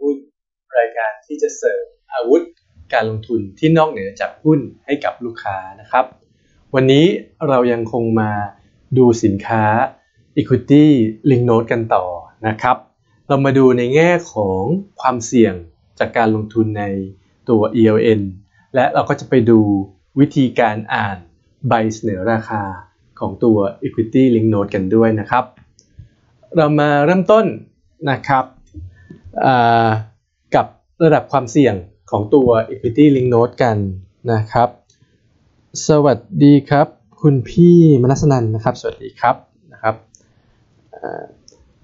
หุ้น รายการที่จะเสริมอาวุธการลงทุนที่นอกเหนือจากหุ้นให้กับลูกค้านะครับ วันนี้เรายังคงมาดูสินค้า Equity Link Note กันต่อนะครับ เรามาดูในแง่ของความเสี่ยงจากการลงทุนในตัว ELN และเราก็จะไปดูวิธีการอ่านใบเสนอราคาของตัว Equity Link Note กันด้วยนะครับ เรามาเริ่มต้นนะครับ กับระดับความเสี่ยงของตัว Equity Link Note กันนะครับ สวัสดีครับ คุณพี่มนัสนันนะครับ สวัสดีครับนะครับ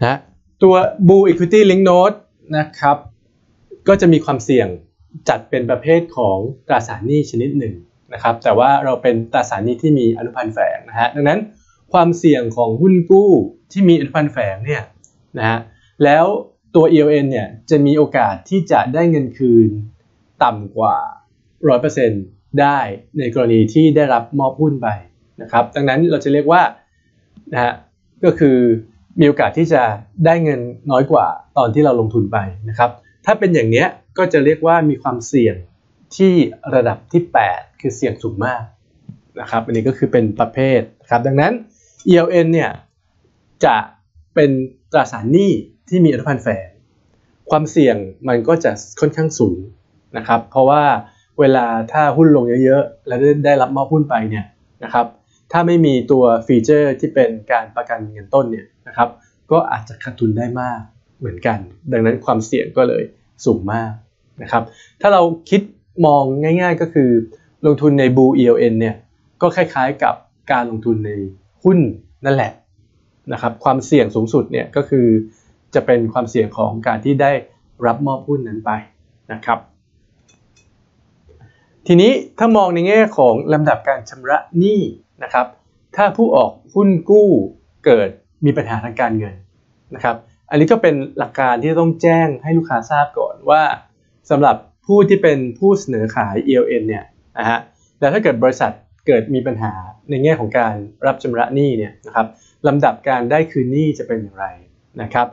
นะตัว Blue Equity Link Note นะครับ ก็จะมีความเสี่ยงจัดเป็นประเภทของตราสารหนี้ชนิดหนึ่งนะครับ แต่ว่าเราเป็นตราสารหนี้ที่มีอนุพันธ์แฝงนะฮะดังนั้นความเสี่ยงของหุ้นกู้ที่มีอนุพันธ์แฝงเนี่ยนะฮะแล้ว ตัว ELN เนี่ยจะมีโอกาสที่จะได้เงินคืนต่ำกว่า 100%ได้ในกรณีที่ได้รับมอบหุ้นไปนะครับ ดังนั้นเราจะเรียกว่านะฮะก็คือมีโอกาสที่จะได้เงินน้อยกว่าตอนที่เราลงทุนไปนะครับ ถ้าเป็นอย่างนี้ก็จะเรียกว่ามีความเสี่ยงที่ระดับที่ 8 คือเสี่ยงสูงมากนะครับ อันนี้ก็คือเป็นประเภทนะครับ ดังนั้น ELN เนี่ยจะเป็นตราสารหนี้ ที่มีอนุพันธ์แฝงความเสี่ยงมันก็จะค่อนข้างสูงนะครับ เพราะว่าเวลาถ้าหุ้นลงเยอะๆ แล้วได้รับมอบหุ้นไปเนี่ยนะครับถ้าไม่มีตัวฟีเจอร์ที่เป็นการประกันเงินต้นเนี่ยนะครับก็อาจจะขาดทุนได้มากเหมือนกัน ดังนั้นความเสี่ยงก็เลยสูงมากนะครับถ้าเราคิดมองง่าย ๆ ก็คือ ลงทุนใน Blue ELN เนี่ยก็คล้ายๆกับการลงทุนในหุ้นนั่นแหละนะครับความเสี่ยงสูงสุดเนี่ยก็คือ จะเป็นความเสี่ยงของการที่ได้รับมอบหุ้นนั้นไปนะครับ ทีนี้ถ้ามองในแง่ของลำดับการชำระหนี้นะครับ ถ้าผู้ออกหุ้นกู้เกิดมีปัญหาทางการเงินนะครับ อันนี้ก็เป็นหลักการที่ต้องแจ้งให้ลูกค้าทราบก่อนว่าสำหรับผู้ที่เป็นผู้เสนอขาย ELN เนี่ยนะฮะแล้วถ้าเกิดบริษัทเกิดมีปัญหาในแง่ของการรับชำระหนี้เนี่ยนะครับลำดับการได้คืนหนี้จะเป็นอย่างไรนะครับ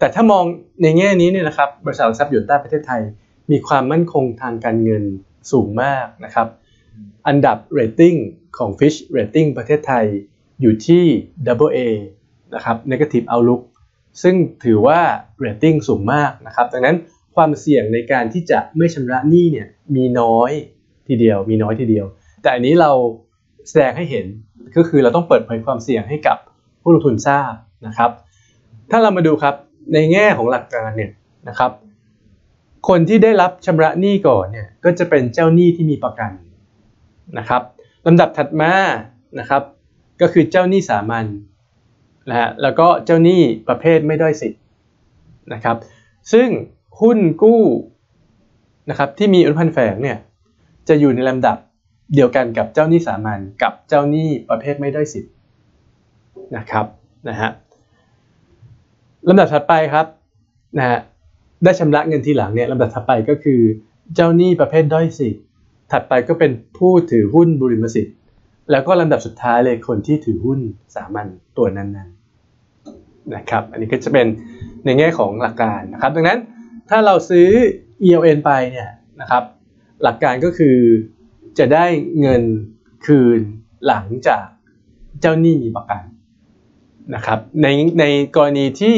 แต่ถ้ามองในแง่นี้เนี่ยนะครับบริษัทหลักทรัพย์หยวนต้าประเทศไทย มีความมั่นคงทางการเงินสูงมากนะครับ อันดับเรตติ้งของ Fitch Rating ประเทศไทยอยู่ที่ Double A นะครับ Negative Outlook ซึ่งถือว่าเรตติ้งสูงมากนะครับ ดังนั้นความเสี่ยงในการที่จะไม่ชำระหนี้เนี่ยมีน้อยทีเดียว มีน้อยทีเดียว แต่อันนี้เราแสดงให้เห็นก็คือเราต้องเปิดเผยความเสี่ยงให้กับผู้ลงทุนทราบนะครับ ถ้าเรามาดูครับ ในแง่ของหลักการเนี่ยนะครับ คนที่ได้รับชำระหนี้ก่อนเนี่ยก็จะเป็นเจ้าหนี้ที่มีประกันนะครับลำดับถัดมานะครับก็คือเจ้าหนี้สามัญนะฮะแล้วก็เจ้าหนี้ประเภทไม่ด้อยสิทธิ์นะครับ ซึ่งหุ้นกู้นะครับที่มีอนุพันธ์แฝงเนี่ยจะอยู่ในลำดับเดียวกันกับเจ้าหนี้สามัญกับเจ้าหนี้ประเภทไม่ด้อยสิทธิ์นะครับนะฮะ ลำดับถัดไปครับนะฮะได้ชำระเงินทีหลังเนี่ยลำดับถัดไปก็คือเจ้าหนี้ประเภทด้อยสิทธิ์ถัดไปก็เป็นผู้ถือหุ้นบริมสิทธิ์ แล้วก็ลำดับสุดท้ายเลยคนที่ถือหุ้นสามัญตัวนั้นๆนะครับ อันนี้ก็จะเป็นในแง่ของหลักการนะครับ ดังนั้นถ้าเราซื้อ ELN ไปเนี่ยนะครับ หลักการก็คือจะได้เงินคืนหลังจากเจ้าหนี้มีประกัน นะครับในในกรณีที่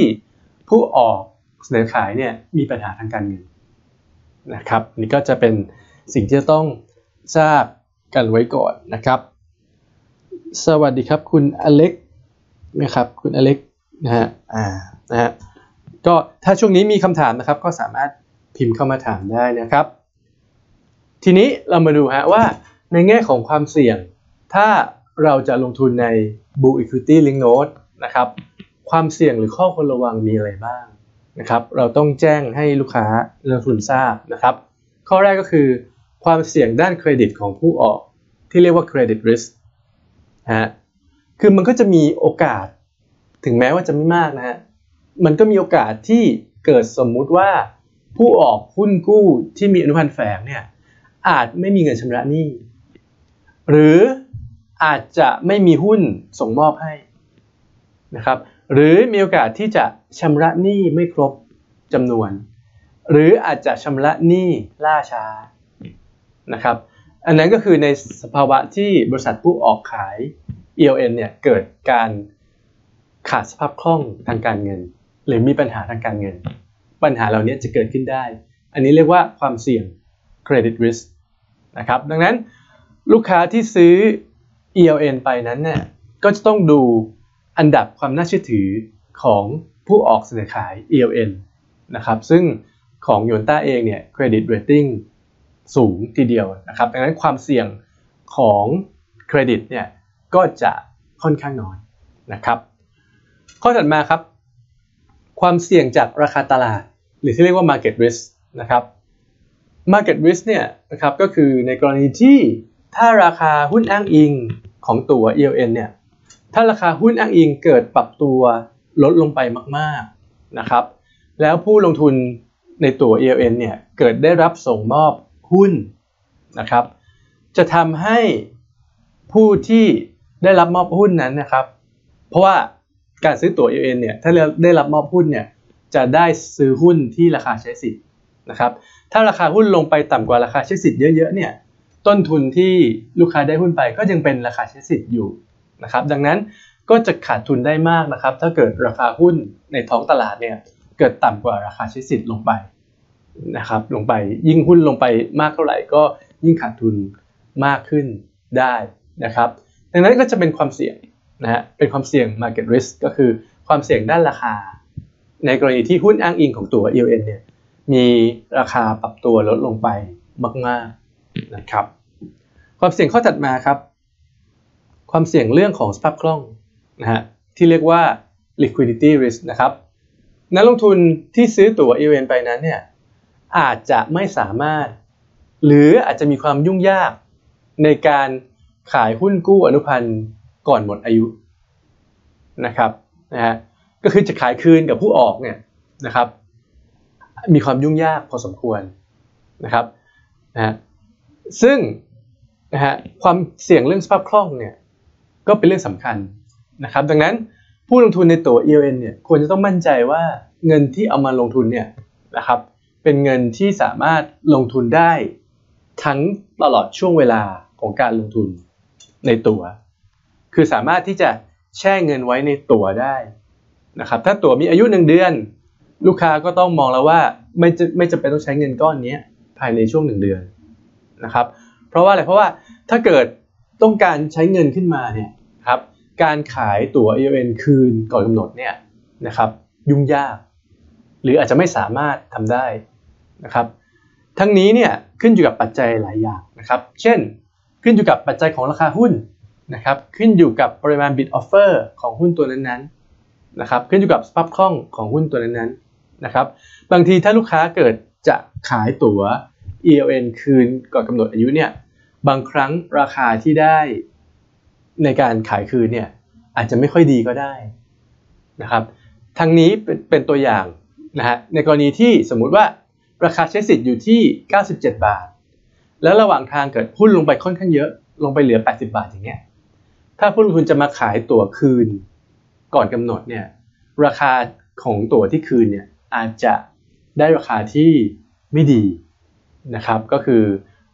ผู้ออกเสนอขายเนี่ยมีปัญหาทางการเงินนะครับนี่ก็จะเป็นสิ่งที่จะต้องทราบกันไว้ก่อนนะครับ สวัสดีครับคุณอเล็กนะครับคุณอเล็กนะฮะอ่านะฮะก็ถ้าช่วงนี้มีคำถามนะครับก็สามารถพิมพ์เข้ามาถามได้นะครับ ทีนี้เรามาดูฮะว่าในแง่ของความเสี่ยง ถ้าเราจะลงทุนใน Blue Equity Link Note นะครับ ความเสี่ยงหรือข้อควรระวังมีอะไรบ้างนะครับ เราต้องแจ้งให้ลูกค้าลงทุนทราบนะครับ ข้อแรกก็คือ ความเสี่ยงด้านเครดิตของผู้ออกที่เรียกว่า credit risk ฮะคือมันก็จะมีโอกาสถึงแม้ว่าจะไม่มากนะฮะมันก็มีโอกาสที่เกิดสมมุติว่าผู้ออกหุ้นกู้ที่มีอนุพันธ์แฝงเนี่ยอาจไม่มีเงินชำระหนี้ หรืออาจจะไม่มีหุ้นส่งมอบให้ นะครับ หรือมีโอกาสที่จะชำระหนี้ไม่ครบจำนวน หรืออาจจะชำระหนี้ล่าช้านะครับ อันนั้นก็คือในสภาวะที่บริษัทผู้ออกขาย ELN เนี่ยเกิดการขาดสภาพคล่องทางการเงิน หรือมีปัญหาทางการเงิน ปัญหาเหล่านี้จะเกิดขึ้นได้ อันนี้เรียกว่าความเสี่ยง credit risk นะครับ ดังนั้นลูกค้าที่ซื้อ ELN ไปนั้นเนี่ยก็จะต้องดู อันดับความน่าเชื่อถือของผู้ออกเสนอขาย ELN นะครับ ซึ่งของโยนต้าเองเนี่ย credit rating สูงทีเดียวนะครับ ดังนั้นความเสี่ยงของเครดิตเนี่ยก็จะค่อนข้างน้อยนะครับ ข้อถัดมาครับ ความเสี่ยงจากราคาตลาด หรือที่เรียกว่า market risk นะครับ market risk เนี่ยนะครับก็คือในกรณีที่ถ้าราคาหุ้นอ้างอิงของตัว ELN เนี่ย ถ้าราคาหุ้นอ้างอิงเกิดปรับตัวลดลงไปมากๆนะครับ แล้วผู้ลงทุนในตัว ELN เนี่ยเกิดได้รับส่งมอบหุ้นนะครับ จะทำให้ผู้ที่ได้รับมอบหุ้นนั้นนะครับ เพราะว่าการซื้อตั๋ว ELN เนี่ยถ้าได้รับมอบหุ้นเนี่ยจะได้ซื้อหุ้นที่ราคาใช้สิทธิ์นะครับ ถ้าราคาหุ้นลงไปต่ำกว่าราคาใช้สิทธิ์เยอะๆเนี่ยต้นทุนที่ลูกค้าได้หุ้นไปก็ยังเป็นราคาใช้สิทธิ์อยู่ นะครับดังนั้นก็จะขาดทุนได้มากนะครับ ถ้าเกิดราคาหุ้นในท้องตลาดเนี่ยเกิดต่ำกว่าราคาใช้สิทธิ์ลงไปนะครับลงไปยิ่งหุ้นลงไปมากเท่าไหร่ก็ยิ่งขาดทุนมากขึ้นได้นะครับ ดังนั้นก็จะเป็นความเสี่ยงนะฮะเป็นความเสี่ยง market risk ก็คือความเสี่ยงด้านราคา ในกรณีที่หุ้นอ้างอิงของตัว ELN เนี่ยมีราคาปรับตัวลดลงไปมากๆนะครับ ความเสี่ยงข้อถัดมาครับ ความเสี่ยงเรื่องของสภาพคล่องนะฮะที่เรียกว่า liquidity risk นะครับนักลงทุนที่ซื้อตั๋ว ELN ไปนั้นเนี่ยอาจจะไม่สามารถ หรืออาจจะมีความยุ่งยากในการขายหุ้นกู้อนุพันธ์ก่อนหมดอายุนะครับนะฮะก็คือจะขายคืนกับผู้ออกเนี่ยนะครับ มีความยุ่งยากพอสมควรนะครับนะฮะซึ่งนะฮะความเสี่ยงเรื่องสภาพคล่องเนี่ย ก็เป็นเรื่องสำคัญนะครับ ดังนั้นผู้ลงทุนในตัว ELN เนี่ยควรจะต้องมั่นใจว่าเงินที่เอามาลงทุนเนี่ยนะครับ เป็นเงินที่สามารถลงทุนได้ทั้งตลอดช่วงเวลาของการลงทุนในตัว คือสามารถที่จะแช่เงินไว้ในตัวได้นะครับ ถ้าตัวมีอายุหนึ่งเดือน ลูกค้าก็ต้องมองแล้วว่าไม่จะไม่จำเป็นต้องใช้เงินก้อนนี้ภายในช่วงหนึ่งเดือนนะครับ เพราะว่าอะไรเพราะว่าถ้าเกิด ต้องการใช้เงินขึ้นมาเนี่ยครับการขายตั๋ว AON คืนก่อนกำหนดเนี่ยนะครับยุ่งยาก หรืออาจจะไม่สามารถทำได้นะครับทั้งนี้เนี่ยขึ้นอยู่กับปัจจัยหลายอย่างนะครับ เช่น ขึ้นอยู่กับปัจจัยของราคาหุ้นนะครับขึ้นอยู่กับปริมาณ bid offer ของหุ้นตัวนั้นๆนะครับขึ้นอยู่กับสภาพคล่องของหุ้นตัวนั้นๆนะครับบางทีถ้าลูกค้าเกิดจะขายตั๋ว ELN คืนก่อนกำหนดอายุเนี่ย บางครั้งราคาที่ได้ในการขายคืนเนี่ยอาจจะไม่ค่อยดีก็ได้นะครับทั้งนี้เป็นเป็นตัวอย่างนะฮะในกรณีที่สมมุติว่าราคาใช้สิทธิ์อยู่ที่ 97 บาท แล้วระหว่างทางเกิดหุ้นลงไปค่อนข้างเยอะ ลงไปเหลือ 80 บาทอย่างเงี้ยถ้าผู้ลงทุนจะมาขายตั๋วคืนก่อนกำหนดเนี่ยราคาของตั๋วที่คืนเนี่ยอาจจะได้ราคาที่ไม่ดีนะครับ ก็คือ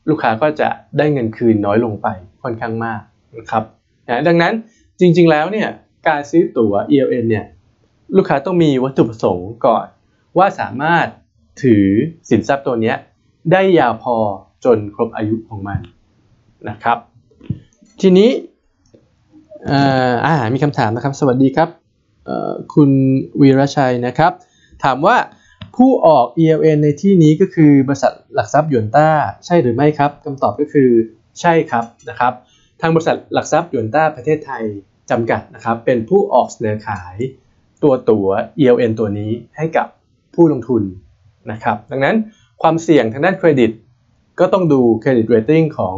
ลูกค้าก็จะได้เงินคืนน้อยลงไปค่อนข้างมากนะครับนะดังนั้นจริงๆแล้วเนี่ยการซื้อตั๋ว ELN เนี่ยลูกค้าต้องมีวัตถุประสงค์ก่อน ว่าสามารถถือสินทรัพย์ตัวนี้ได้ยาวพอจนครบอายุของมันนะครับ ทีนี้อ่ามีคำถามนะครับ สวัสดีครับคุณวีรชัยนะครับ ถามว่า ผู้ออก ELN ในที่นี้ก็คือบริษัทหลักทรัพย์หยวนต้า ใช่หรือไม่ครับคำตอบก็คือใช่ครับนะครับ ทางบริษัทหลักทรัพย์หยวนต้าประเทศไทยจำกัดนะครับ เป็นผู้ออกเสนอขายตัวตั๋ว ELN ตัวนี้ให้กับผู้ลงทุนนะครับ ดังนั้นความเสี่ยงทางด้านเครดิต ก็ต้องดู credit rating ของ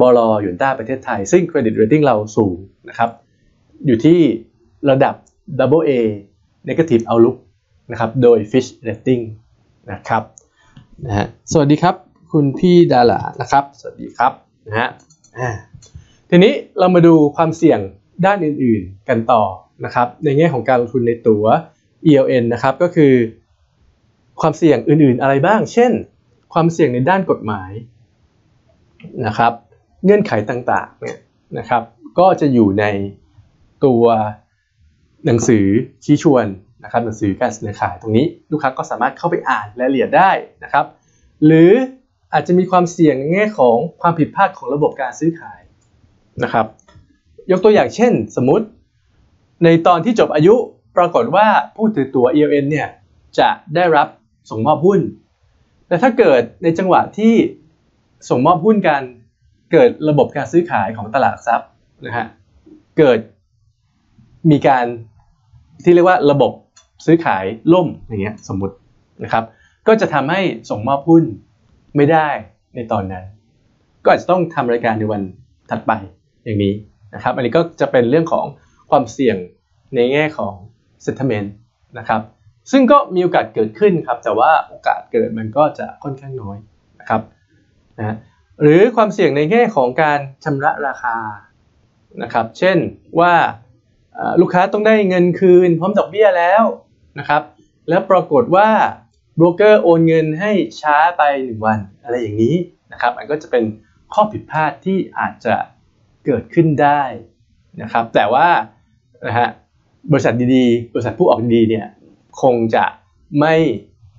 บล. หยวนต้าประเทศไทย ซึ่ง credit rating เราสูงนะครับ อยู่ที่ระดับ Double A Negative Outlook นะครับ โดย Fitch Rating นะครับนะฮะสวัสดีครับคุณพี่ดารานะครับ สวัสดีครับนะฮะทีนี้เรามาดูความเสี่ยงด้านอื่นๆกันต่อนะครับ ในแง่ของการลงทุนในตัว ELN นะครับก็คือ ความเสี่ยงอื่นๆอะไรบ้าง เช่น ความเสี่ยงในด้านกฎหมายนะครับ เงื่อนไขต่างๆเนี่ยนะครับ ก็จะอยู่ในตัวหนังสือชี้ชวน นะครับหนังสือการเสนอขายตรงนี้ลูกค้าก็สามารถเข้าไปอ่านรายละเอียดได้นะครับ หรืออาจจะมีความเสี่ยงในแง่ของความผิดพลาดของระบบการซื้อขายนะครับ ยกตัวอย่างเช่น สมมติ ในตอนที่จบอายุปรากฏว่าผู้ถือตัว ELN เนี่ยจะได้รับส่งมอบหุ้น แต่ถ้าเกิดในจังหวะที่ส่งมอบหุ้นกันเกิดระบบการซื้อขายของตลาดทรัพย์นะฮะเกิดมีการที่เรียกว่าระบบ ซื้อขายล่มอย่างเงี้ยสมมตินะครับ ก็จะทำให้ส่งมอบหุ้นไม่ได้ในตอนนั้น ก็อาจจะต้องทำรายการในวันถัดไปอย่างนี้นะครับ อันนี้ก็จะเป็นเรื่องของความเสี่ยงในแง่ของ settlement นะครับ ซึ่งก็มีโอกาสเกิดขึ้นครับ แต่ว่าโอกาสเกิดมันก็จะค่อนข้างน้อยนะครับนะหรือความเสี่ยงในแง่ของการชำระราคานะครับ เช่นว่าลูกค้าต้องได้เงินคืน พร้อมดอกเบี้ยแล้ว นะครับ แล้วปรากฏว่าโบรกเกอร์โอนเงินให้ช้าไป 1 วัน อะไรอย่างนี้นะครับ มันก็จะเป็นข้อผิดพลาดที่อาจจะเกิดขึ้นได้นะครับ แต่ว่านะฮะบริษัทดีๆ บริษัทผู้ออกดีเนี่ยคงจะไม่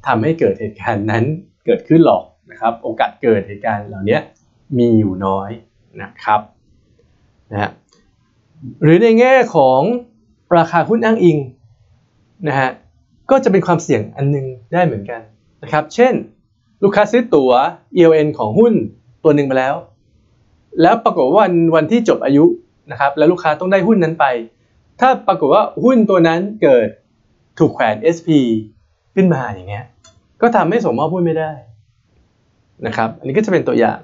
ทำให้เกิดเหตุการณ์นั้นเกิดขึ้นหรอกนะครับ โอกาสเกิดเหตุการณ์เหล่านี้มีอยู่น้อยนะครับนะฮะหรือในแง่ของราคาหุ้นอ้างอิงนะฮะ ก็จะเป็นความเสี่ยงอันนึงได้เหมือนกันนะครับ เช่น ลูกค้าซื้อตั๋ว ELN ของหุ้นตัวหนึ่งมาแล้ว แล้วปรากฏว่าวันวันที่จบอายุนะครับ แล้วลูกค้าต้องได้หุ้นนั้นไป ถ้าปรากฏว่าหุ้นตัวนั้นเกิดถูกแขวน SP ขึ้นมาอย่างเงี้ย ก็ทำให้ส่งมอบหุ้นไม่ได้นะครับ อันนี้ก็จะเป็นตัวอย่าง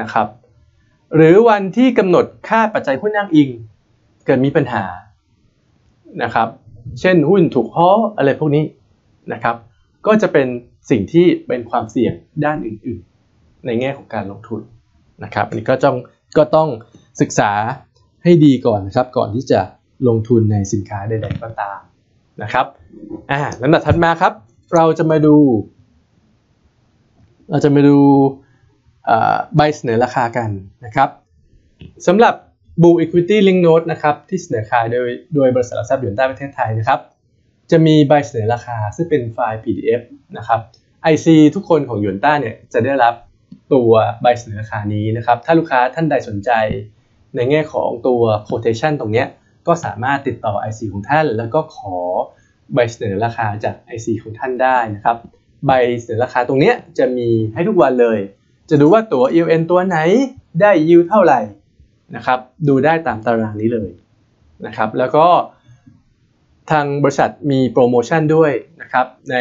นะครับ หรือวันที่กำหนดค่าปัจจัยหุ้นอ้างอิง เกิดมีปัญหานะครับ เช่นหุ้นถูกฮ้ออะไรพวกนี้นะครับ ก็จะเป็นสิ่งที่เป็นความเสี่ยงด้านอื่นๆ ในแง่ของการลงทุนนะครับอันนี้ก็ต้องก็ต้องศึกษาให้ดีก่อนนะครับ ก่อนที่จะลงทุนในสินค้าใดๆก็ตามนะครับอ่าลำดับถัดมาครับ เราจะมาดู เราจะมาดูใบเสนอราคากันนะครับสำหรับ Blue Equity Link Note นะครับที่เสนอขายโดยโดยบริษัทหลักทรัพย์หยวนต้าประเทศไทยนะครับ จะมีใบเสนอราคาซึ่งเป็นไฟล์ PDF นะครับ IC ทุกคนของหยวนต้าเนี่ยจะได้รับตัวใบเสนอราคานี้นะครับ ถ้าลูกค้าท่านใดสนใจในแง่ของตัว quotation ตรงนี้ก็สามารถติดต่อ IC ของท่าน แล้วก็ขอใบเสนอราคาจาก IC ของท่านได้นะครับ ใบเสนอราคาตรงนี้จะมีให้ทุกวันเลย จะดูว่าตัว ELN ตัวไหนได้ยิวเท่าไหร่ นะครับดูได้ตามตารางนี้เลยนะครับแล้วก็ทางบริษัทมีโปรโมชั่นด้วยนะครับใน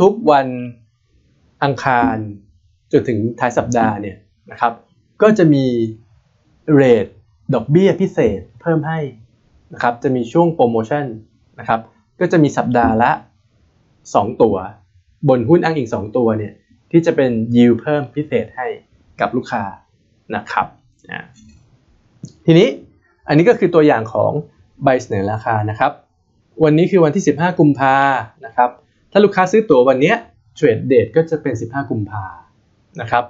ทุกๆวันอังคารจนถึงท้ายสัปดาห์เนี่ยนะครับก็จะมีเรทดอกเบี้ยพิเศษเพิ่มให้นะครับจะมีช่วงโปรโมชั่นนะครับก็จะมีสัปดาห์ละ 2 ตัว บนหุ้นอ้างอิง 2 ตัวเนี่ยที่จะเป็นยิวเพิ่มพิเศษให้กับลูกค้านะครับ ทีนี้อันนี้ก็คือตัวอย่างของใบเสนอราคานะครับ วันนี้คือวันที่ 15 กุมภานะครับ ถ้าลูกค้าซื้อตั๋ววันนี้เทรดเดทก็จะเป็น 15 กุมภานะครับ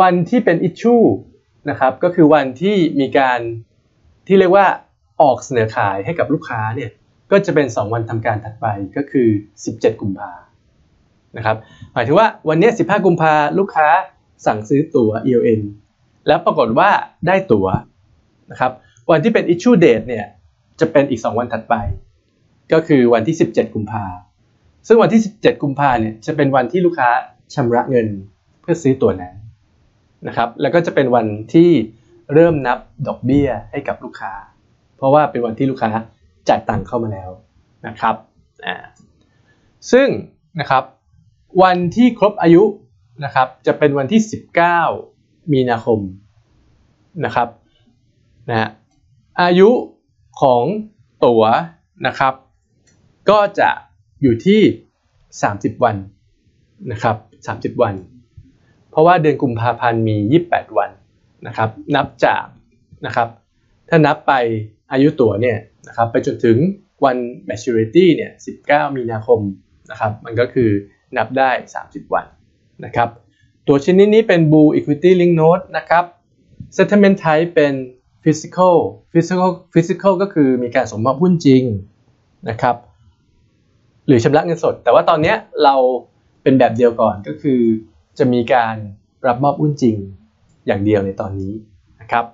วันที่เป็น issue นะครับ ก็คือวันที่มีการที่เรียกว่าออกเสนอขายให้กับลูกค้าเนี่ยก็จะเป็น 2 วันทำการถัดไปก็คือ 17 กุมภานะครับ หมายถึงว่าวันนี้ 15 กุมภาลูกค้าสั่งซื้อตั๋ว ELN แล้วปรากฏว่าได้ตั๋วนะครับ วันที่เป็น issue date เนี่ยจะเป็นอีก 2 วันถัดไป ก็คือวันที่ 17 กุมภาซึ่งวันที่ 17 กุมภาเนี่ยจะเป็นวันที่ลูกค้าชำระเงินเพื่อซื้อตั๋วนั้นนะครับ แล้วก็จะเป็นวันที่เริ่มนับดอกเบี้ยให้กับลูกค้า เพราะว่าเป็นวันที่ลูกค้าจ่ายตังค์เข้ามาแล้วนะครับอ่าซึ่งนะครับวันที่ครบอายุนะครับจะเป็นวันที่ 19 มีนาคมนะครับนะอายุของตั๋วนะครับ ก็จะอยู่ที่ 30 วันนะครับ30 วัน เพราะว่าเดือนกุมภาพันธ์มี 28 วันนะครับนับจากนะครับถ้านับไปอายุตั๋วเนี่ยนะครับไปจนถึงวัน maturity เนี่ย 19 มีนาคมนะครับ มันก็คือนับได้ 30 วันนะครับ ตัวชนิดนี้เป็น Blue Equity Link Note นะครับ Settlement Type เป็น Physical Physical Physical ก็คือมีการสมมอบหุ้นจริงนะครับ หรือชำระเงินสด แต่ว่าตอนนี้เราเป็นแบบเดียวก่อนก็คือ จะมีการรับมอบหุ้นจริงอย่างเดียวในตอนนี้นะครับ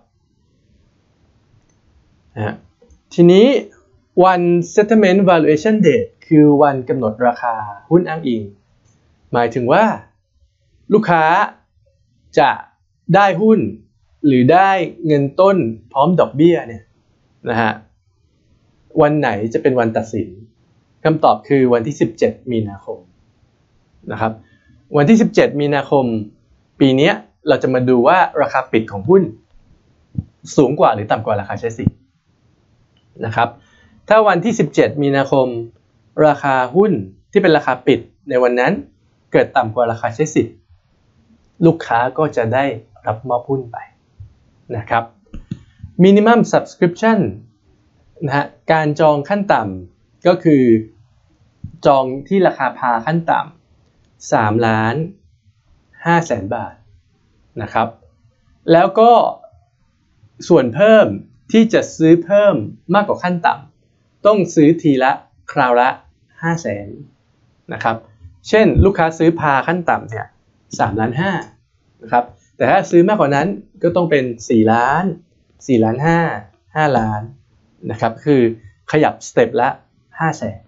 นะทีนี้วัน settlement valuation date คือวันกำหนดราคาหุ้นอ้างอิง หมายถึงว่า ลูกค้าจะได้หุ้นหรือได้เงินต้นพร้อมดอกเบี้ยเนี่ยนะฮะวันไหนจะเป็นวันตัดสินคำตอบคือวันที่ 17 มีนาคมนะครับ วันที่ 17 มีนาคม ปีนี้เราจะมาดูว่าราคาปิดของหุ้น สูงกว่าหรือต่ำกว่าราคาใช้สิทธิ์นะครับ ถ้าวันที่ 17 มีนาคม ราคาหุ้นที่เป็นราคาปิดในวันนั้นเกิดต่ำกว่าราคาใช้สิทธิ์ ลูกค้าก็จะได้รับมอบหุ้นไปนะครับ minimum subscription นะฮะการจองขั้นต่ำก็คือจองที่ราคาพาขั้นต่ำ3ล้าน5แสนบาทนะครับ แล้วก็ส่วนเพิ่มที่จะซื้อเพิ่มมากกว่าขั้นต่ำต้องซื้อทีละคราวละ5แสนนะครับ เช่นลูกค้าซื้อพาขั้นต่ำเนี่ย 3ล้าน5นะครับแต่ถ้าซื้อมากกว่านั้นก็ต้องเป็น 4 ล้าน 4 ล้าน 5 5 ล้านนะครับคือขยับสเต็ปละ5แสน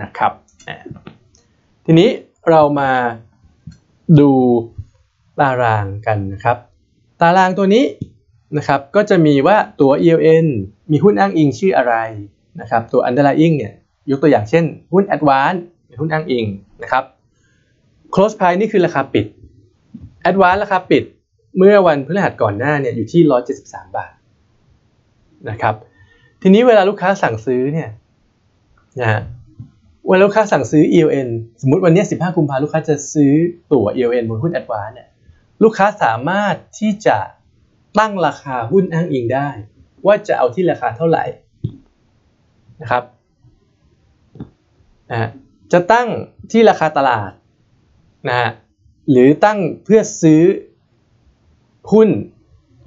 นะครับทีนี้เรามาดูตารางกันนะครับ ตารางตัวนี้นะครับก็จะมีว่าตัว ELN มีหุ้นอ้างอิงชื่ออะไรนะครับตัว underlying เนี่ยยกตัวอย่างเช่นหุ้น Advance เป็นหุ้นอ้างอิงนะครับ close price นี่คือราคาปิด Advance ราคาปิดเมื่อวันพฤหัสก่อนหน้าเนี่ยอยู่ที่ 173 บาทนะครับ ทีนี้เวลาลูกค้าสั่งซื้อเนี่ยนะฮะเวลาลูกค้าสั่งซื้อ ELN สมมุติวันนี้ 15 กุมภาลูกค้าจะซื้อตั๋ว ELN บนหุ้น Advance เนี่ยลูกค้าสามารถที่จะตั้งราคาหุ้นอ้างอิงได้ ว่าจะเอาที่ราคาเท่าไหร่นะครับนะจะตั้งที่ราคาตลาด นะฮะหรือตั้งเพื่อซื้อหุ้น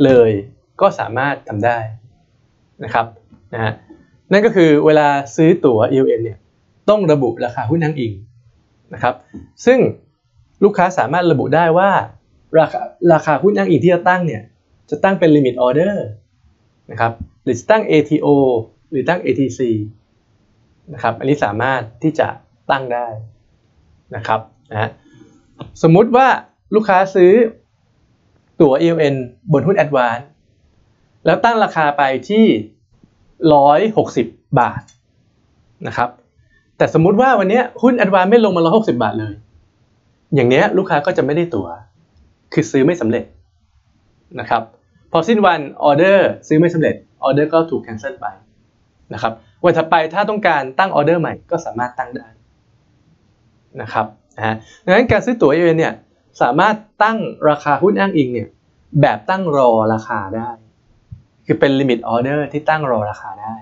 เลยก็สามารถทำได้นะครับนะฮะนั่นก็คือเวลาซื้อตั๋ว ELN เนี่ยต้องระบุราคาหุ้นอ้งอิงนะครับซึ่งลูกค้าสามารถระบุได้ว่า ราคาราคาหุ้นอ้างอิงที่จะตั้งเนี่ยจะตั้งเป็น limit order นะครับหรือจะตั้ง ATO หรือตั้ง ATC นะครับอันนี้สามารถที่จะตั้งได้นะครับนะ สมมุติว่าลูกค้าซื้อตั๋ว ELN บนหุ้น Advance แล้วตั้งราคาไปที่ 160 บาทนะครับ แต่สมมุติว่าวันนี้หุ้น Advance ไม่ลงมา 160 บาทเลย อย่างนี้ลูกค้าก็จะไม่ได้ตั๋ว คือซื้อไม่สำเร็จนะครับ พอสิ้นวันออเดอร์ซื้อไม่สำเร็จออเดอร์ก็ถูกแคนเซิลไปนะครับวันถัดไปถ้าต้องการตั้งออเดอร์ใหม่ก็สามารถตั้งได้นะครับ นะฮะดังนั้นการซื้อตั๋วเอเเนี่ยสามารถตั้งราคาหุ้นอ้างอิงเนี่ยแบบตั้งรอราคาได้ คือเป็น limit order ที่ตั้งรอราคาได้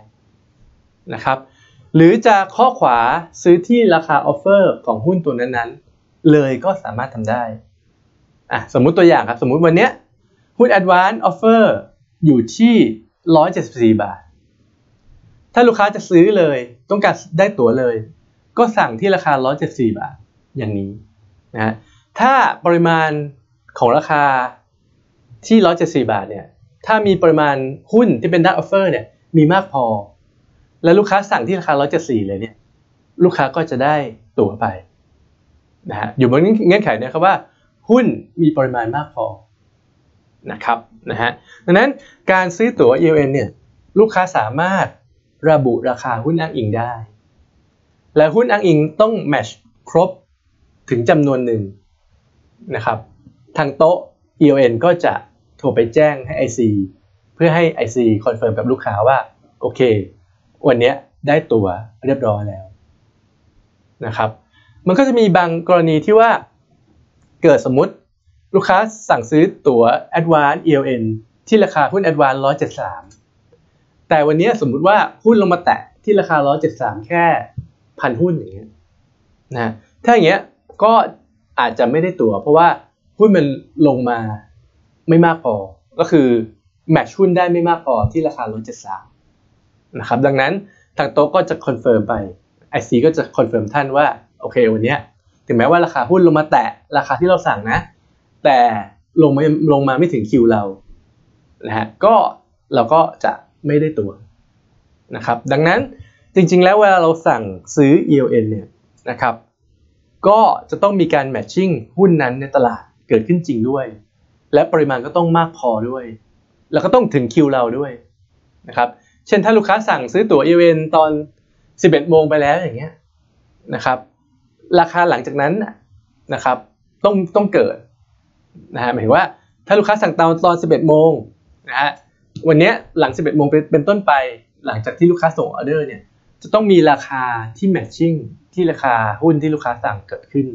นะครับหรือจะเคาะขวาซื้อที่ราคา offer ของหุ้นตัวนั้นๆ เลยก็สามารถทำได้อะสมมุติตัวอย่างครับ สมมุติวันเนี้ยหุ้น Advance Offer อยู่ที่ 174 บาท ถ้าลูกค้าจะซื้อเลยต้องการได้ตั๋วเลย ก็สั่งที่ราคา 174 บาท อย่างนี้นะถ้าปริมาณของราคาที่ 174 บาทเนี่ยถ้ามีปริมาณหุ้นที่เป็นดักออฟเฟอร์เนี่ยมีมากพอ แล้วลูกค้าสั่งที่ราคา 174 เลยเนี่ยลูกค้าก็จะได้ตั๋วไปนะฮะอยู่บนเงื่อนไขเนี่ยครับว่า หุ้นมีปริมาณมากพอนะครับนะฮะดังนั้นการซื้อตั๋ว ELN เนี่ยลูกค้าสามารถระบุราคาหุ้นอ้างอิงได้ และหุ้นอ้างอิงต้องแมชครบ ถึงจำนวนหนึ่งนะครับ ทางโต๊ะ ELN ก็จะโทรไปแจ้งให้ IC เพื่อให้ IC คอนเฟิร์มกับลูกค้าว่า โอเค วันนี้ได้ตั๋วเรียบร้อยแล้วนะครับ มันก็จะมีบางกรณีที่ว่าเกิดสมมติลูกค้าสั่งซื้อตั๋ว Advance ELN ที่ราคาหุ้น Advance 173 แต่วันนี้สมมุติว่าหุ้นลงมาแตะที่ราคา 173 แค่พันหุ้นอย่างเงี้ยนะถ้าอย่างเงี้ย ก็อาจจะไม่ได้ตั๋ว เพราะว่าหุ้นมันลงมาไม่มากพอ ก็คือ match หุ้นได้ไม่มากพอที่ราคาร้อยเจ็ดสามนะครับ ดังนั้นทางโต๊ะก็จะคอนเฟิร์มไป IC ก็จะคอนเฟิร์มท่านว่าโอเควันนี้ถึงแม้ว่าราคาหุ้นลงมาแตะราคาที่เราสั่งนะ แต่ลงมาลงมาไม่ถึงคิวเรานะฮะก็เราก็จะไม่ได้ตัวนะครับ ดังนั้นจริงๆแล้วเวลาเราสั่งซื้อ ELN เนี่ยนะครับ ก็จะต้องมีการแมทชิ่งหุ้นนั้นในตลาดเกิดขึ้นจริงด้วย และปริมาณก็ต้องมากพอด้วย แล้วก็ต้องถึงคิวเราด้วยนะครับ เช่นถ้าลูกค้าสั่งซื้อตั๋ว ELN ตอน 11 โมงไปแล้วอย่างเงี้ยนะครับ ราคาหลังจากนั้นนะครับ ต้องต้องเกิดนะฮะหมายถึงว่าถ้าลูกค้าสั่งตอนตอน 11 โมงนะฮะวันนี้หลัง 11 โมงเป็นต้นไป หลังจากที่ลูกค้าส่งออเดอร์เนี่ย จะต้องมีราคาที่ matching ที่ราคาหุ้นที่ลูกค้าสั่งเกิดขึ้น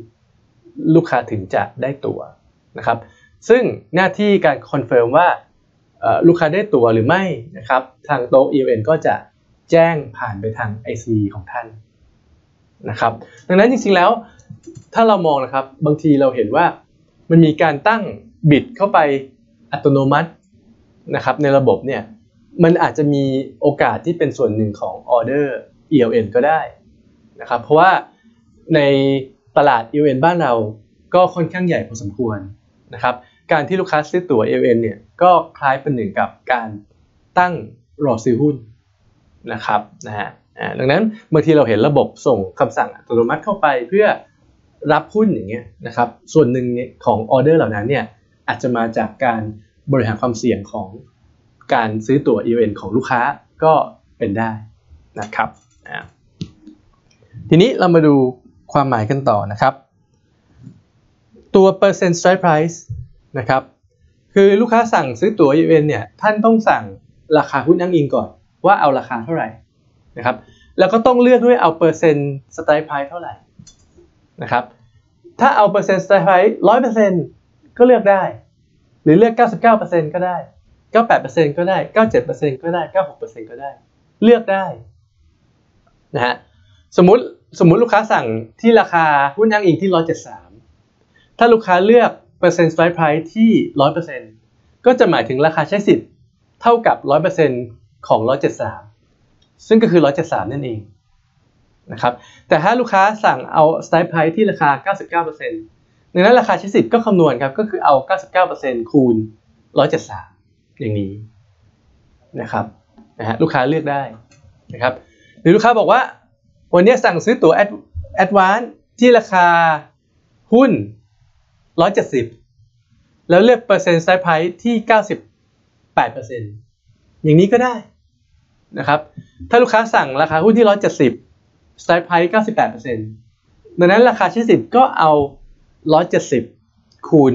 ลูกค้าถึงจะได้ตั๋วนะครับ ซึ่งหน้าที่การ confirm ว่าลูกค้าได้ตั๋วหรือไม่นะครับ ทางโต๊ะ ELN ก็จะแจ้งผ่านไปทาง IC ของท่านนะครับ ดังนั้นจริงๆแล้วถ้าเรามองนะครับบางทีเราเห็นว่ามันมีการตั้งบิดเข้าไปอัตโนมัตินะครับในระบบเนี่ยมันอาจจะมีโอกาสที่เป็นส่วนหนึ่งของออเดอร์ ELN ก็ได้นะครับเพราะว่าในตลาด ELN บ้านเราก็ค่อนข้างใหญ่พอสมควรนะครับการที่ลูกค้าซื้อตั๋ว ELN เนี่ยก็คล้ายเป็นหนึ่งกับการตั้งรอซื้อหุ้นนะครับนะฮะดังนั้นบางทีเราเห็นระบบส่งคำสั่งอัตโนมัติเข้าไปเพื่อรับหุ้นอย่างเงี้ยนะครับส่วนหนึ่งของออเดอร์เหล่านั้นเนี่ยอาจจะมาจากการบริหารความเสี่ยงของการซื้อตั๋ว EON ของลูกค้าก็เป็นได้นะครับ ทีนี้เรามาดูความหมายกันต่อนะครับ ตัว percent strike price นะครับ คือลูกค้าสั่งซื้อตั๋ว event เนี่ย ท่านต้องสั่งราคาหุ้นอ้างอิงก่อน ว่าเอาราคาเท่าไหร่นะครับ แล้วก็ต้องเลือกด้วยเอาเปอร์เซ็นต์สไตล์ไพรเท่าไหร่นะครับ ถ้าเอาเปอร์เซ็นต์สไตล์ไพรร้อยเปอร์เซ็นต์ก็เลือกได้ หรือเลือก 99%ก็ได้ 98%ก็ได้ 97%ก็ได้ 96%ก็ได้ เลือกได้ นะฮะสมมติสมมติลูกค้าสั่งที่ราคาหุ้นอ้างอิงที่ 173 ถ้าลูกค้าเลือกเปอร์เซ็นต์สไตล์ไพรที่ 100%ก็จะหมายถึงราคาใช้สิทธิ์เท่ากับ 100%ของ 173 ซึ่งก็คือ 173 นั่นเองนะครับแต่ถ้าลูกค้าสั่งเอาสไตล์ไพรที่ราคา 99%ดังนั้นราคาใช้สิทธิ์ก็คำนวณครับก็คือเอา 99%คูณ 173 อย่างนี้นะครับนะฮะลูกค้าเลือกได้นะครับ รือลูกค้าบอกว่า วันนี้สั่งซื้อตั๋วแอดวานที่ราคาหุ้น 170 แล้วเลือกเปอร์เซ็นต์สไตล์ไพที่ 98%อย่างนี้ก็ได้นะครับ ถ้าลูกค้าสั่งราคาหุ้นที่ 170 strike price 98%ดังนั้นราคาใช้สิทธิ์ก็เอา 170 คูณ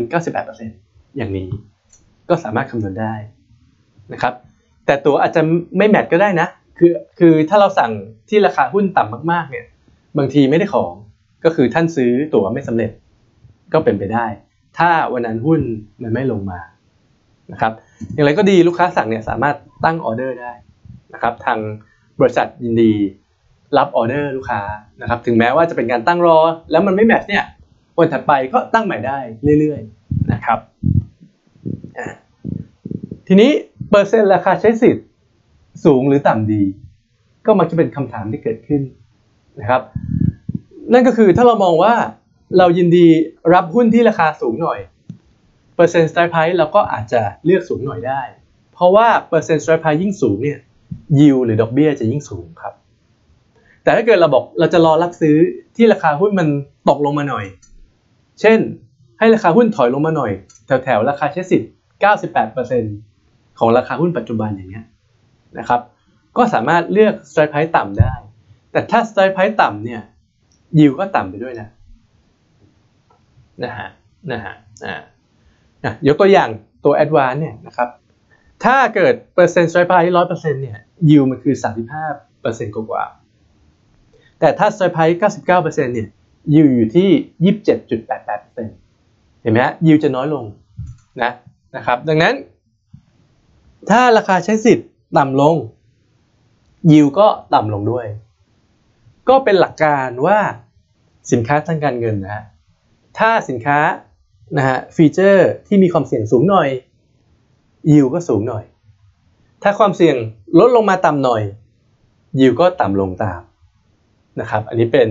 98%อย่างนี้ก็สามารถคำนวณได้นะครับ แต่ตัวอาจจะไม่แมทก็ได้นะ คือคือถ้าเราสั่งที่ราคาหุ้นต่ำมาก ๆ เนี่ย บางทีไม่ได้ของก็คือท่านซื้อตั๋วไม่สำเร็จ ก็เป็นไปได้ ถ้าวันนั้นหุ้นมันไม่ลงมานะครับอย่างไรก็ดีลูกค้าสั่งเนี่ยสามารถตั้งออเดอร์ได้นะครับทางบริษัทยินดีรับออเดอร์ลูกค้านะครับถึงแม้ว่าจะเป็นการตั้งรอ แล้วมันไม่แมทเนี่ยวันถัดไปก็ตั้งใหม่ได้เรื่อยๆนะครับทีนี้เปอร์เซ็นต์ราคาใช้สิทธิ์ สูงหรือต่ำดี ก็มักจะเป็นคำถามที่เกิดขึ้นนะครับ นั่นก็คือถ้าเรามองว่าเรายินดีรับหุ้นที่ราคาสูงหน่อยเปอร์เซ็นต์ strike price เราก็อาจจะเลือกสูงหน่อยได้ เพราะว่าเปอร์เซ็นต์ strike price ยิ่งสูงเนี่ย yield หรือดอกเบี้ยจะยิ่งสูงครับ แต่ถ้าเกิดเราบอกเราจะรอรับซื้อที่ราคาหุ้นมันตกลงมาหน่อย เช่น ให้ราคาหุ้นถอยลงมาหน่อย แถวๆราคาใช้สิทธิ์98%ของราคาหุ้นปัจจุบันอย่างเงี้ย นะครับ ก็สามารถเลือก strike price ต่ำได้ แต่ถ้า strike price ต่ำเนี่ย yield ก็ต่ำไปด้วยนะนะฮะนะฮะนะยกตัวอย่างตัว Advance เนี่ยนะครับ ถ้าเกิดเปอร์เซ็นต์ strike price ร้อยเปอร์เซ็นต์เนี่ยยิวมันคือสามสิบห้าเปอร์เซ็นต์กว่า แต่ถ้า strike price เก้าสิบเก้าเปอร์เซ็นต์เนี่ย yield อยู่ที่ยี่สิบเจ็ดจุดแปดแปดเปอร์เซ็นต์เห็นไหมฮะยิวจะน้อยลงนะนะครับ ดังนั้น ถ้าราคาใช้สิทธิ์ ต่ำลง ยิวก็ต่ำลงด้วย ก็เป็นหลักการว่าสินค้าทางการเงินนะฮะถ้าสินค้านะฮะ feature ที่มีความเสี่ยงสูงหน่อย ยิวก็สูงหน่อย ถ้าความเสี่ยงลดลงมาต่ำหน่อย ยิวก็ต่ำลงตามนะครับ อันนี้เป็น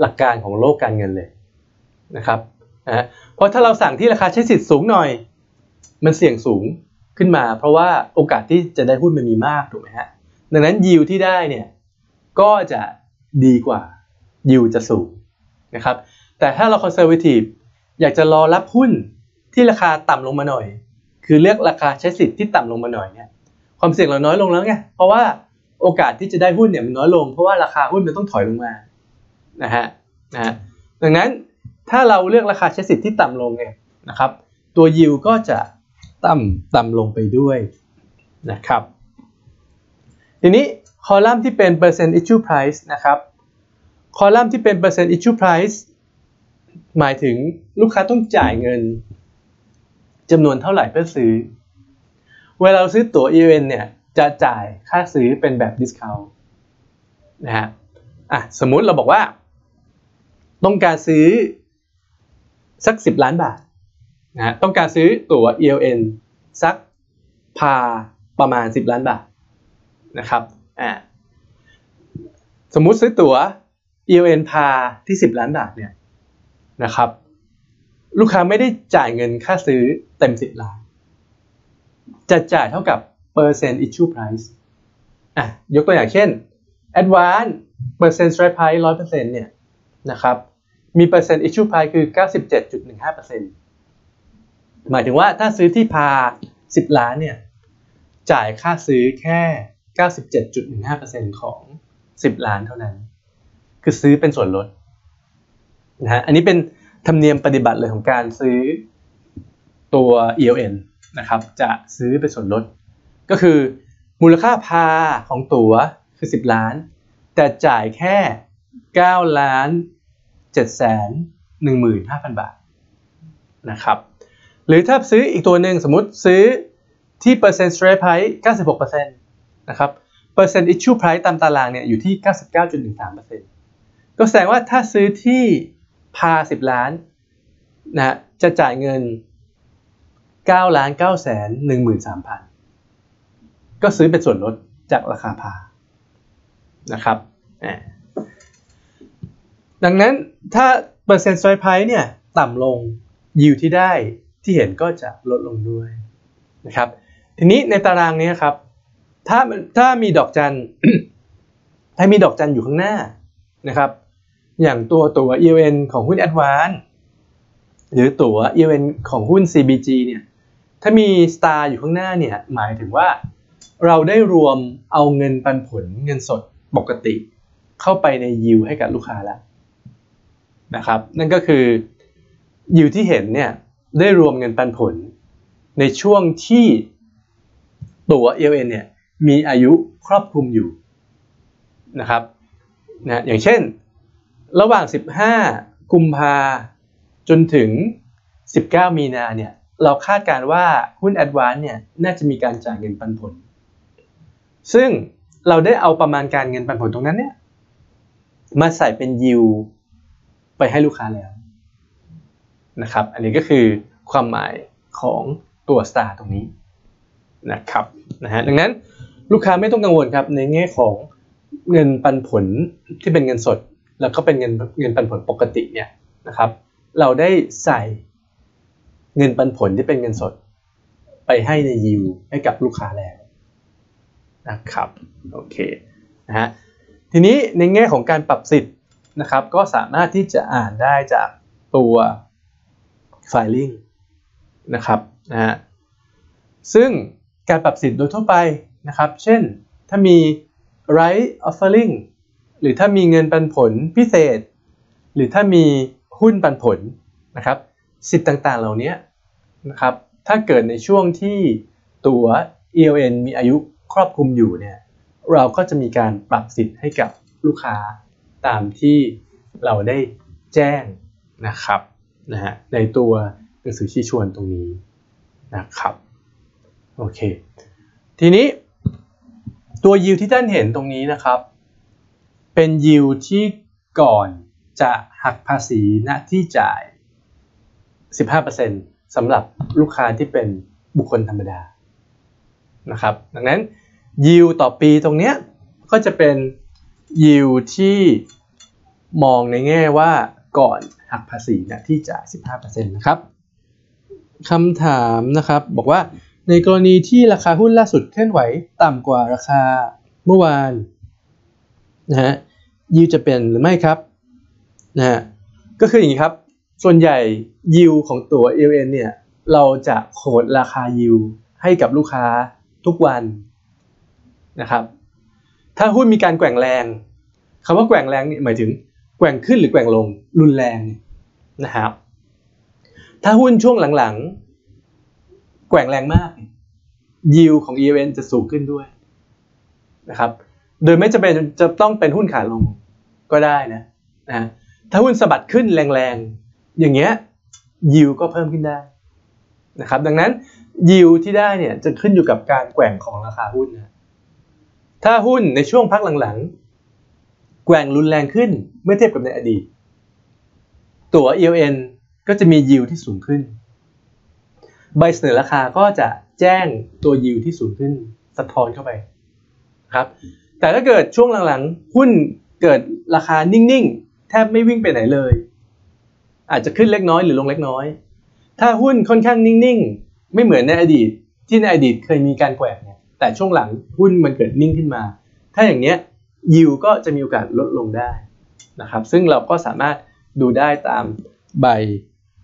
หลักการของโลกการเงินเลยนะครับนะเพราะถ้าเราสั่งที่ราคาใช้สิทธิ์สูงหน่อย มันเสี่ยงสูง ขึ้นมา เพราะว่าโอกาสที่จะได้หุ้นมันมีมากถูกไหมฮะดังนั้นยิวที่ได้เนี่ยก็จะดีกว่ายิวจะสูงนะครับแต่ถ้าเราคอนเซอร์วทีฟอยากจะรอรับหุ้นที่ราคาต่ำลงมาหน่อย คือเลือกราคาใช้สิทธิ์ที่ต่ำลงมาหน่อยเนี่ยความเสี่ยงเราน้อยลงแล้วไงเพราะว่าโอกาสที่จะได้หุ้นเนี่ยมันน้อยลง เพราะว่าราคาหุ้นมันต้องถอยลงมานะฮะนะฮะดังนั้นถ้าเราเลือกราคาใช้สิทธิ์ที่ต่ำลงเนี่ยนะครับตัวยิวก็จะ ต่ำต่ำลงไปด้วยนะครับ ทีนี้คอลัมน์ที่เป็น percent issue price นะครับ คอลัมน์ที่เป็น percent issue price หมายถึงลูกค้าต้องจ่ายเงินจำนวนเท่าไหร่เพื่อซื้อ เวลาเราซื้อตั๋ว event เนี่ย จะจ่ายค่าซื้อเป็นแบบ discount นะฮะอะสมมุติเราบอกว่า ต้องการซื้อสัก 10 ล้านบาท นะต้องการซื้อตั๋ว ELN สักพาประมาณ 10 ล้านบาทนะครับอ่าสมมุติซื้อตั๋ว ELN พาที่ 10 ล้านบาทเนี่ยนะครับ ลูกค้าไม่ได้จ่ายเงินค่าซื้อเต็ม 10 ล้าน จะจ่ายเท่ากับเปอร์เซ็นต์ issue price อะยกตัวอย่างเช่น advance เปอร์เซ็นต์ strike price 100%เนี่ยนะครับมีเปอร์เซ็นต์ issue price คือ 97.15% หมายถึงว่าถ้าซื้อที่พา 10 ล้านเนี่ย จ่ายค่าซื้อแค่ 97.15%ของ 10 ล้านเท่านั้น คือซื้อเป็นส่วนลดนะฮะ อันนี้เป็นธรรมเนียมปฏิบัติเลยของการซื้อตัว ELN นะครับ จะซื้อเป็นส่วนลด ก็คือมูลค่าพาของตั๋วคือ 10 ล้าน แต่จ่ายแค่9ล้าน7แสน15,000 บาทนะครับ หรือถ้าซื้ออีกตัวหนึ่งสมมติซื้อที่เปอร์เซ็นต์ strike price 96%นะครับเปอร์เซ็นต์ issue price ตามตารางเนี่ยอยู่ที่ 99.13%ก็แสดงว่าถ้าซื้อที่พา 10 ล้านนะจะจ่ายเงิน9ล้าน9แสน13,000 ก็ซื้อเป็นส่วนลดจากราคาพานะครับดังนั้นถ้าเปอร์เซ็นต์ strike price เนี่ยต่ำลงยิวที่ได้ ที่เห็นก็จะลดลงด้วยนะครับทีนี้ในตารางนี้ครับถ้าถ้ามีดอกจันถ้ามีดอกจันอยู่ข้างหน้านะครับ อย่างตัวตัว ELN ของหุ้น Advance หรือตัว ELN ของหุ้น CBG เนี่ยถ้ามี star อยู่ข้างหน้าเนี่ยหมายถึงว่าเราได้รวมเอาเงินปันผลเงินสดปกติ เข้าไปในยิวให้กับลูกค้าแล้วนะครับ นั่นก็คือยิวที่เห็นเนี่ย ได้รวมเงินปันผล ในช่วงที่ตัว ELN เนี่ยมีอายุครอบคลุมอยู่นะครับนะอย่างเช่น ระหว่าง 15 กุมภาจนถึง 19 มีนาเนี่ยเราคาดการว่าหุ้น Advance เนี่ยน่าจะมีการจ่ายเงินปันผล ซึ่งเราได้เอาประมาณการเงินปันผลตรงนั้นเนี่ยมาใส่เป็นยิวไปให้ลูกค้าแล้ว นะครับ อันนี้ก็คือความหมายของตัว star ตรงนี้นะครับนะฮะดังนั้นลูกค้าไม่ต้องกังวลครับในแง่ของเงินปันผลที่เป็นเงินสด แล้วก็เป็นเงินเงินปันผลปกติเนี่ยนะครับ เราได้ใส่เงินปันผลที่เป็นเงินสด ไปให้ในยิวให้กับลูกค้าแล้วนะครับโอเคนะฮะทีนี้ในแง่ของการปรับสิทธิ์นะครับ ก็สามารถที่จะอ่านได้จากตัว filing นะครับนะฮะซึ่งการปรับสิทธิ์โดยทั่วไปนะครับ เช่นถ้ามี right offering หรือถ้ามีเงินปันผลพิเศษ หรือถ้ามีหุ้นปันผลนะครับสิทธิ์ต่างๆเหล่านี้นะครับถ้าเกิดในช่วงที่ตัว ELN มีอายุครอบคลุมอยู่เนี่ยเราก็จะมีการปรับสิทธิ์ให้กับลูกค้าตามที่เราได้แจ้งนะครับ นะฮะในตัวหนังสือชี้ชวนตรงนี้นะครับโอเคทีนี้ตัวยิวที่ท่านเห็นตรงนี้นะครับ เป็นยิวที่ก่อนจะหักภาษีณที่จ่าย 15%สำหรับลูกค้าที่เป็นบุคคลธรรมดานะครับดังนั้นยิวต่อปีตรงเนี้ยก็จะเป็นยิวที่มองในแง่ว่า ก่อนหักภาษีณที่จ่าย 15%นะครับคำถามนะครับบอกว่าในกรณีที่ราคาหุ้นล่าสุดเคลื่อนไหวต่ำกว่าราคาเมื่อวานนะฮะยิวจะเป็นหรือไม่ครับนะฮะก็คืออย่างนี้ครับ ส่วนใหญ่ยิวของตัว LN เนี่ยเราจะโคดราคายิวให้กับลูกค้าทุกวันนะครับ ถ้าหุ้นมีการแกว่งแรงคำว่าแกว่งแรงนี่หมายถึง แกว่งขึ้นหรือแกว่งลงรุนแรงนะครับ ถ้าหุ้นช่วงหลังๆ แกว่งแรงมาก ยิวของ EVN จะสูงขึ้นด้วยนะครับ โดยไม่จำเป็นจะต้องเป็นหุ้นขาลงก็ได้นะนะถ้าหุ้นสะบัดขึ้นแรงๆ อย่างเงี้ยยิวก็เพิ่มขึ้นได้นะครับ ดังนั้นยิวที่ได้เนี่ยจะขึ้นอยู่กับการแกว่งของราคาหุ้นนะถ้าหุ้นในช่วงพักหลังๆ แกว่งรุนแรงขึ้นเมื่อเทียบกับในอดีต ตัว ELN ก็จะมียิวที่สูงขึ้น ใบเสนอราคาก็จะแจ้งตัวยิวที่สูงขึ้นสะท้อนเข้าไปครับแต่ถ้าเกิดช่วงหลังๆ หุ้นเกิดราคานิ่งๆ แทบไม่วิ่งไปไหนเลย อาจจะขึ้นเล็กน้อยหรือลงเล็กน้อย ถ้าหุ้นค่อนข้างนิ่งๆ ไม่เหมือนในอดีต ที่ในอดีตเคยมีการแกว่งเนี่ยแต่ช่วงหลังหุ้นมันเกิดนิ่งขึ้นมา ถ้าอย่างเนี้ย ยิวก็จะมีโอกาสลดลงได้นะครับ ซึ่งเราก็สามารถดูได้ตามใบ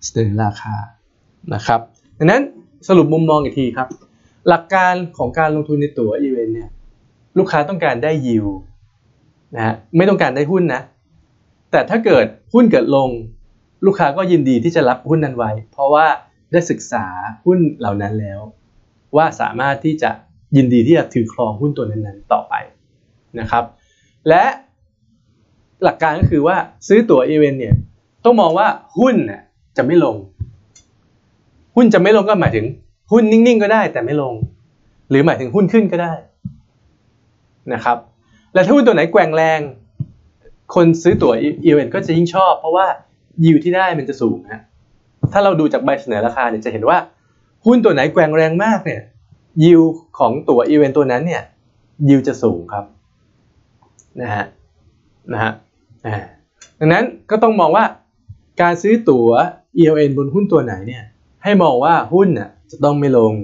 เสนอราคานะครับดังนั้นสรุปมุมมองอีกทีครับ หลักการของการลงทุนในตั๋วอีเวนต์เนี่ยลูกค้าต้องการได้ยิวนะฮะไม่ต้องการได้หุ้นนะ แต่ถ้าเกิดหุ้นเกิดลง ลูกค้าก็ยินดีที่จะรับหุ้นนั้นไว้ เพราะว่าได้ศึกษาหุ้นเหล่านั้นแล้ว ว่าสามารถที่จะยินดีที่จะถือครองหุ้นตัวนั้นๆต่อไปนะครับ และหลักการก็คือว่าซื้อตั๋ว ELN เนี่ยต้องมองว่าหุ้นจะไม่ลง หุ้นจะไม่ลงก็หมายถึง หุ้นนิ่งๆก็ได้ แต่ไม่ลง หรือหมายถึงหุ้นขึ้นก็ได้นะครับ และถ้าหุ้นตัวไหนแกว่งแรง คนซื้อตั๋ว ELN ก็จะยิ่งชอบ เพราะว่ายิวที่ได้มันจะสูงฮะถ้าเราดูจากใบเสนอราคาเนี่ยจะเห็นว่าหุ้นตัวไหนแกว่งแรงมากเนี่ยยิวของตั๋วอีเวนต์ตัวนั้นเนี่ยยิวจะสูงครับ นะฮะนะฮะดังนั้นก็ต้องมองว่าการซื้อตั๋ว ELN บนหุ้นตัวไหนเนี่ยให้มองว่าหุ้นน่ะจะต้องไม่ลง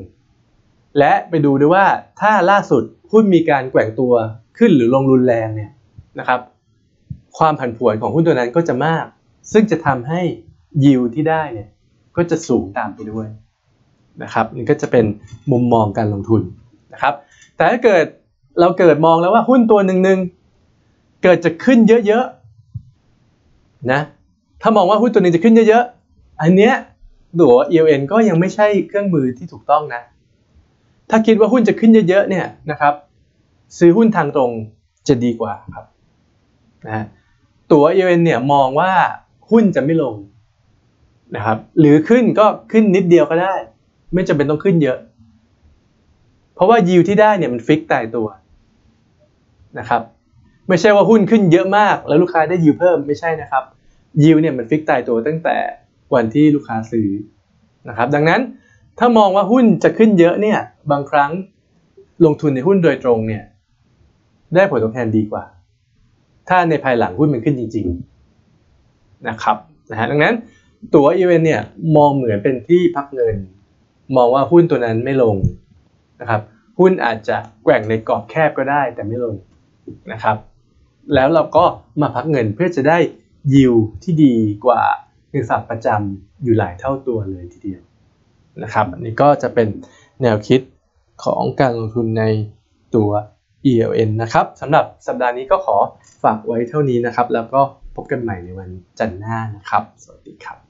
และไปดูด้วยว่าถ้าล่าสุดหุ้นมีการแกว่งตัวขึ้นหรือลงรุนแรงเนี่ยนะครับความผันผวนของหุ้นตัวนั้นก็จะมาก ซึ่งจะทำให้ยิวที่ได้เนี่ยก็จะสูงตามไปด้วยนะครับนี่ก็จะเป็นมุมมองการลงทุนนะครับแต่ถ้าเกิดเราเกิดมองแล้วว่าหุ้นตัวหนึ่งๆ เกิดจะขึ้นเยอะๆนะถ้ามองว่าหุ้นตัวนึงจะขึ้นเยอะๆ อันเนี้ยตัว ELN ก็ยังไม่ใช่เครื่องมือที่ถูกต้องนะ ถ้าคิดว่าหุ้นจะขึ้นเยอะๆเนี่ยนะครับ ซื้อหุ้นทางตรงจะดีกว่าครับนะตัว ELN เนี่ยมองว่าหุ้นจะไม่ลงนะครับหรือขึ้นก็ขึ้นนิดเดียวก็ได้ ไม่จำเป็นต้องขึ้นเยอะ เพราะว่ายิวที่ได้เนี่ยมันฟิกตายตัวนะครับ ไม่ใช่ว่าหุ้นขึ้นเยอะมาก แล้วลูกค้าได้ยิวเพิ่มไม่ใช่นะครับยิวเนี่ยมันฟิกตายตัวตั้งแต่วันที่ลูกค้าซื้อนะครับดังนั้นถ้ามองว่าหุ้นจะขึ้นเยอะเนี่ยบางครั้งลงทุนในหุ้นโดยตรงเนี่ยได้ผลตอบแทนดีกว่า ถ้าในภายหลังหุ้นมันขึ้นจริง ๆนะครับนะฮะดังนั้นตัวอีเวนเนี่ยมองเหมือนเป็นที่พักเงิน มองว่าหุ้นตัวนั้นไม่ลงนะครับหุ้นอาจจะแกว่งในกรอบแคบก็ได้แต่ไม่ลงนะครับ แล้วเราก็มาพักเงินเพื่อจะได้ยิวที่ดีกว่าเงินฝากประจำอยู่หลายเท่าตัวเลยทีเดียวนะครับอันนี้ก็จะเป็นแนวคิดของการลงทุนในตัว ELN นะครับสำหรับสัปดาห์นี้ก็ขอฝากไว้เท่านี้นะครับ แล้วก็พบกันใหม่ในวันจันทร์หน้านะครับ สวัสดีครับ